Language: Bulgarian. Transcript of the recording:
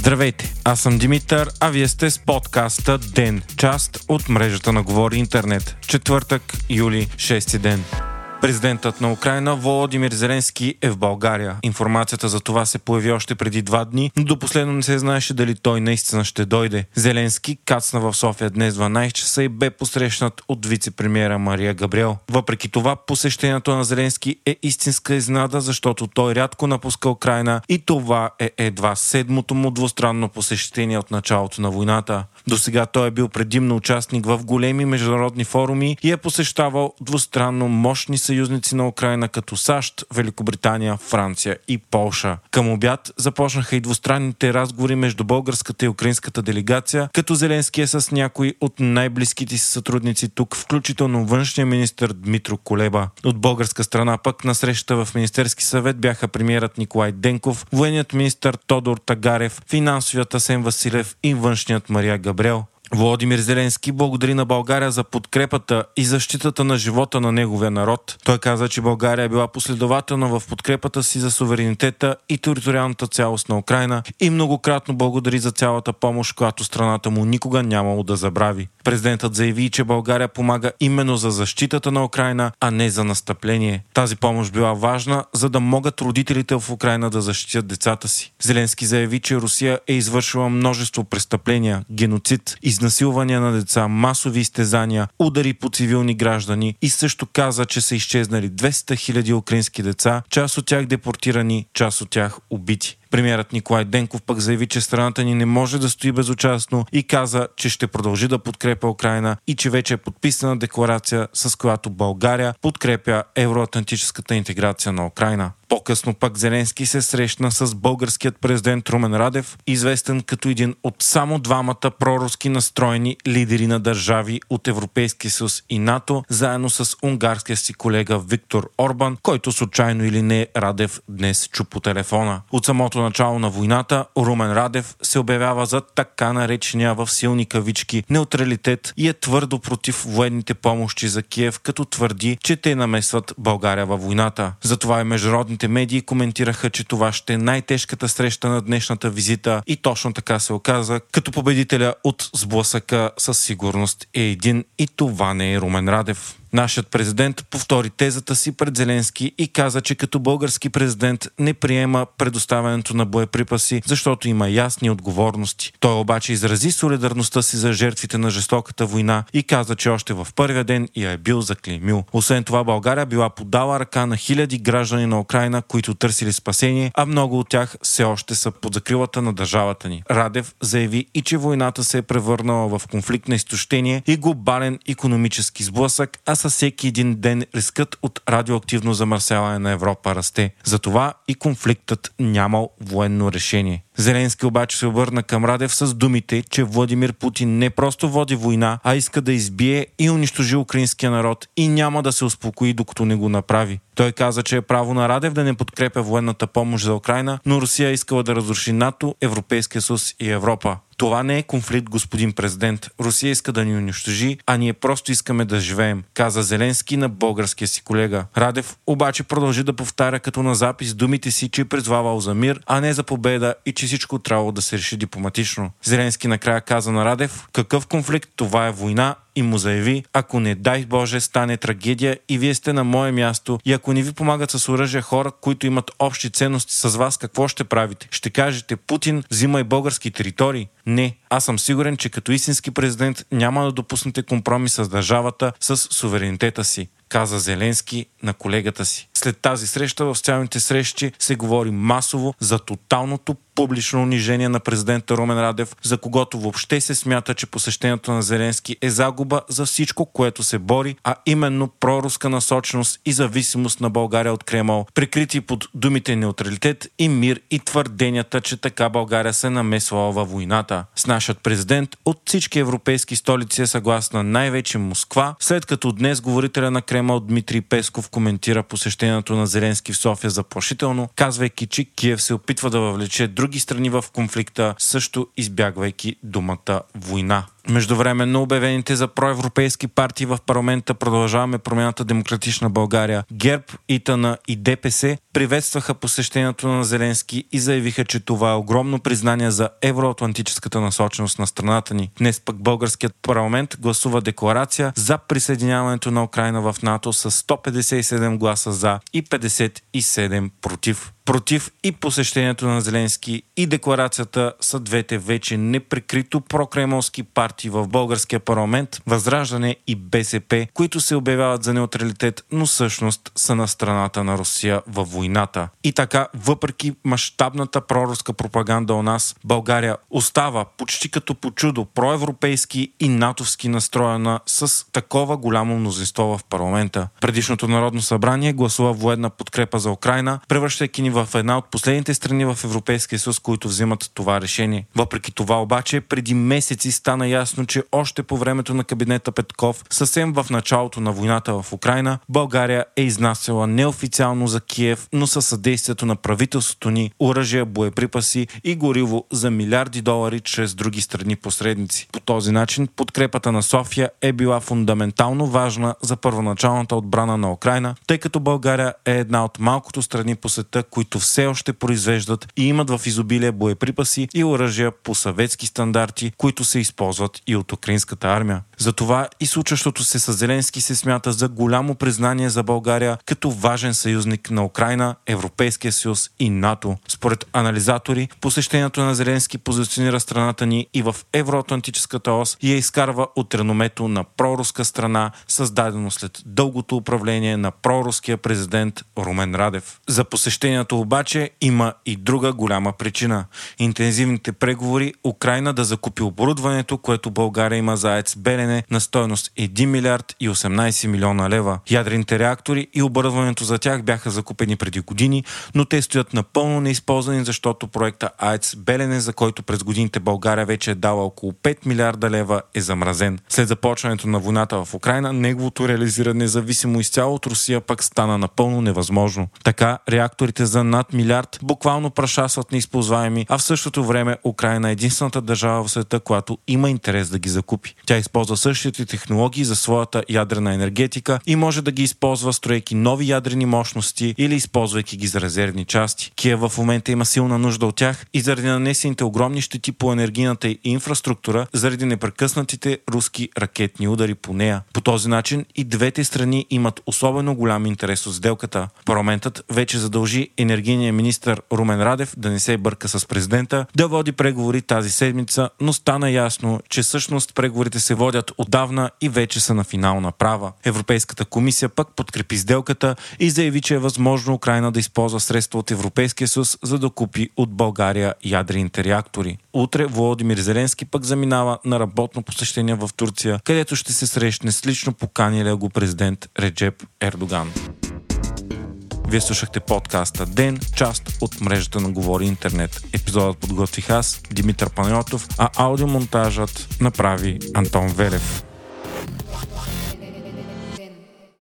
Здравейте, аз съм Димитър, а вие сте с подкаста ДЕН, част от мрежата на Говори Интернет. Четвъртък, юли, 6 ден. Президентът на Украина Володимир Зеленски е в България. Информацията за това се появи още преди два дни, но до последно не се знаеше дали той наистина ще дойде. Зеленски кацна в София днес 12 часа и бе посрещнат от вице-премьера Мария Габриел. Въпреки това, посещението на Зеленски е истинска изнада, защото той рядко напуска Украина и това е едва седмото му двустранно посещение от началото на войната. До сега той е бил предимно участник в големи международни форуми и е посещавал двустранно мощни съюзници на Украина като САЩ, Великобритания, Франция и Полша. Към обяд започнаха и двустранните разговори между българската и украинската делегация, като Зеленски е с някои от най-близките си сътрудници тук, включително външния министр Дмитро Колеба. От българска страна пък на среща в Министерски съвет бяха премиерът Николай Денков, военният министр Тодор Тагарев, финансовият Асен Василев и външният Мария Габрел. Володимир Зеленски благодари на България за подкрепата и защитата на живота на неговия народ. Той каза, че България е била последователна в подкрепата си за суверенитета и териториалната цялост на Украина и многократно благодари за цялата помощ, която страната му никога нямало да забрави. Президентът заяви, че България помага именно за защитата на Украина, а не за настъпление. Тази помощ била важна, за да могат родителите в Украина да защитят децата си. Зеленски заяви, че Русия е извършила множество престъпления, геноцид, изнасилвания на деца, масови изтезания, удари по цивилни граждани и също каза, че са изчезнали 200 000 украински деца, част от тях депортирани, част от тях убити. Премьерът Николай Денков пък заяви, че страната ни не може да стои безучастно и каза, че ще продължи да подкрепя Украина и че вече е подписана декларация, с която България подкрепя евроатлантическата интеграция на Украина. По-късно пък Зеленски се срещна с българският президент Румен Радев, известен като един от само двамата проруски настроени лидери на държави от Европейския съюз и НАТО, заедно с унгарския си колега Виктор Орбан, който случайно или не Радев днес чу по телефона. От самото начало на войната Румен Радев се обявява за така наречения в силни кавички неутралитет и е твърдо против военните помощи за Киев, като твърди, че те намесват България във войната. Затова и Международните медии коментираха, че това ще е най-тежката среща на днешната визита и точно така се оказа, като победителя от сблъсъка със сигурност е един и това не е Румен Радев. Нашият президент повтори тезата си пред Зеленски и каза, че като български президент не приема предоставянето на боеприпаси, защото има ясни отговорности. Той обаче изрази солидарността си за жертвите на жестоката война и каза, че още в първия ден я е бил заклеймил. Освен това, България била подала ръка на хиляди граждани на Украина, които търсили спасение, а много от тях все още са под закрилата на държавата ни. Радев заяви и че войната се е превърнала в конфликт на изтощение и глобален економически сблъсък, а със всеки един ден рискът от радиоактивно замърсяване на Европа расте. Затова и конфликтът нямал военно решение. Зеленски обаче се обърна към Радев с думите, че Владимир Путин не просто води война, а иска да избие и унищожи украинския народ и няма да се успокои докато не го направи. Той каза, че е право на Радев да не подкрепя военната помощ за Украина, но Русия искала да разруши НАТО, Европейския съюз и Европа. Това не е конфликт, господин президент. Русия иска да ни унищожи, а ние просто искаме да живеем, каза Зеленски на българския си колега. Радев обаче продължи да повтаря като на запис думите си, че е призвавал за мир, а не за победа и че всичко трябвало да се реши дипломатично. Зеленски накрая каза на Радев, какъв конфликт, това е война и му заяви, ако не дай Боже стане трагедия и вие сте на мое място и ако не ви помагат с оръжие хора, които имат общи ценности с вас, какво ще правите? Ще кажете Путин взима и български територии? Не, аз съм сигурен, че като истински президент няма да допуснете компромис с държавата, с суверенитета си каза Зеленски на колегата си. След тази среща в социалните срещи се говори масово за тоталното публично унижение на президента Румен Радев, за когото въобще се смята, че посещението на Зеленски е загуба за всичко, което се бори, а именно проруска насоченост и зависимост на България от Кремъл, прикрити под думите неутралитет и мир и твърденията, че така България се намесвала във войната. С нашият президент от всички европейски столици е съгласна най-вече Москва, след като днес говорителя на Кремъл Дмитрий Песков коментира посещението на Зеленски в София заплашително, казвайки, че Киев се опитва да въвлече други страни в конфликта, също избягвайки думата война. Междувременно обявените за проевропейски партии в парламента продължаваме промяната Демократична България, ГЕРБ, ИТАНА и ДПС приветстваха посещението на Зеленски и заявиха, че това е огромно признание за евроатлантическата насоченост на страната ни. Днес пък българският парламент гласува декларация за присъединяването на Украина в НАТО с 157 гласа за и 57 против против и посещението на Зеленски и декларацията са двете вече неприкрито прокремълски партии в българския парламент, Възраждане и БСП, които се обявяват за неутралитет, но всъщност са на страната на Русия във войната. И така, въпреки мащабната проруска пропаганда у нас, България остава почти като по чудо проевропейски и натовски настроена с такова голямо мнозинство в парламента. Предишното Народно събрание гласува военна подкрепа за Украина, превръщайки ни в в една от последните страни в Европейския съюз, които взимат това решение. Въпреки това обаче, преди месеци стана ясно, че още по времето на кабинета Петков, съвсем в началото на войната в Украина, България е изнасяла неофициално за Киев, но със съдействието на правителството ни, оръжия, боеприпаси и гориво за милиарди долари чрез други страни посредници. По този начин подкрепата на София е била фундаментално важна за първоначалната отбрана на Украина, тъй като България е една от малкото страни по света, които които все още произвеждат и имат в изобилие боеприпаси и оръжия по съветски стандарти, които се използват и от украинската армия. Затова и случващото се с Зеленски се смята за голямо признание за България като важен съюзник на Украина, Европейския съюз и НАТО. Според анализатори, посещението на Зеленски позиционира страната ни и в евроатлантическата ос и я изкарва от реномето на проруска страна, създадено след дългото управление на проруския президент Румен Радев. За посещението обаче има и друга голяма причина. Интензивните преговори Украина да закупи оборудването, което България има за АЕЦ Белене на стоеност 1 милиард и 18 милиона лева. Ядрените реактори и оборудването за тях бяха закупени преди години, но те стоят напълно неизползвани, защото проекта АЕЦ Белене, за който през годините България вече е дала около 5 милиарда лева, е замразен. След започването на войната в Украина, неговото реализиране независимо изцяло от Русия пък стана напълно невъзможно. Така реакторите за над милиард буквално прашасват неизползваеми, а в същото време Украина е единствената държава в света, която има интерес да ги закупи. Тя използва същите технологии за своята ядрена енергетика и може да ги използва строейки нови ядрени мощности или използвайки ги за резервни части. Киев в момента има силна нужда от тях и заради нанесените огромни щети по енергийната и инфраструктура, заради непрекъснатите руски ракетни удари по нея. По този начин и двете страни имат особено голям интерес от сделката. Парламентът вече задължи енергийния министр Румен Радев да не се бърка с президента, да води преговори тази седмица, но стана ясно, че всъщност преговорите се водят отдавна и вече са на финална права. Европейската комисия пък подкрепи сделката и заяви, че е възможно Украина да използва средства от Европейския съюз, за да купи от България ядрените реактори. Утре Володимир Зеленски пък заминава на работно посещение в Турция, където ще се срещне с лично поканилия го президент Реджеп Ердоган. Вие слушахте подкаста Ден, част от мрежата на Говори Интернет. Епизодът подготвих аз, Димитър Панайотов, а аудиомонтажът направи Антон Велев.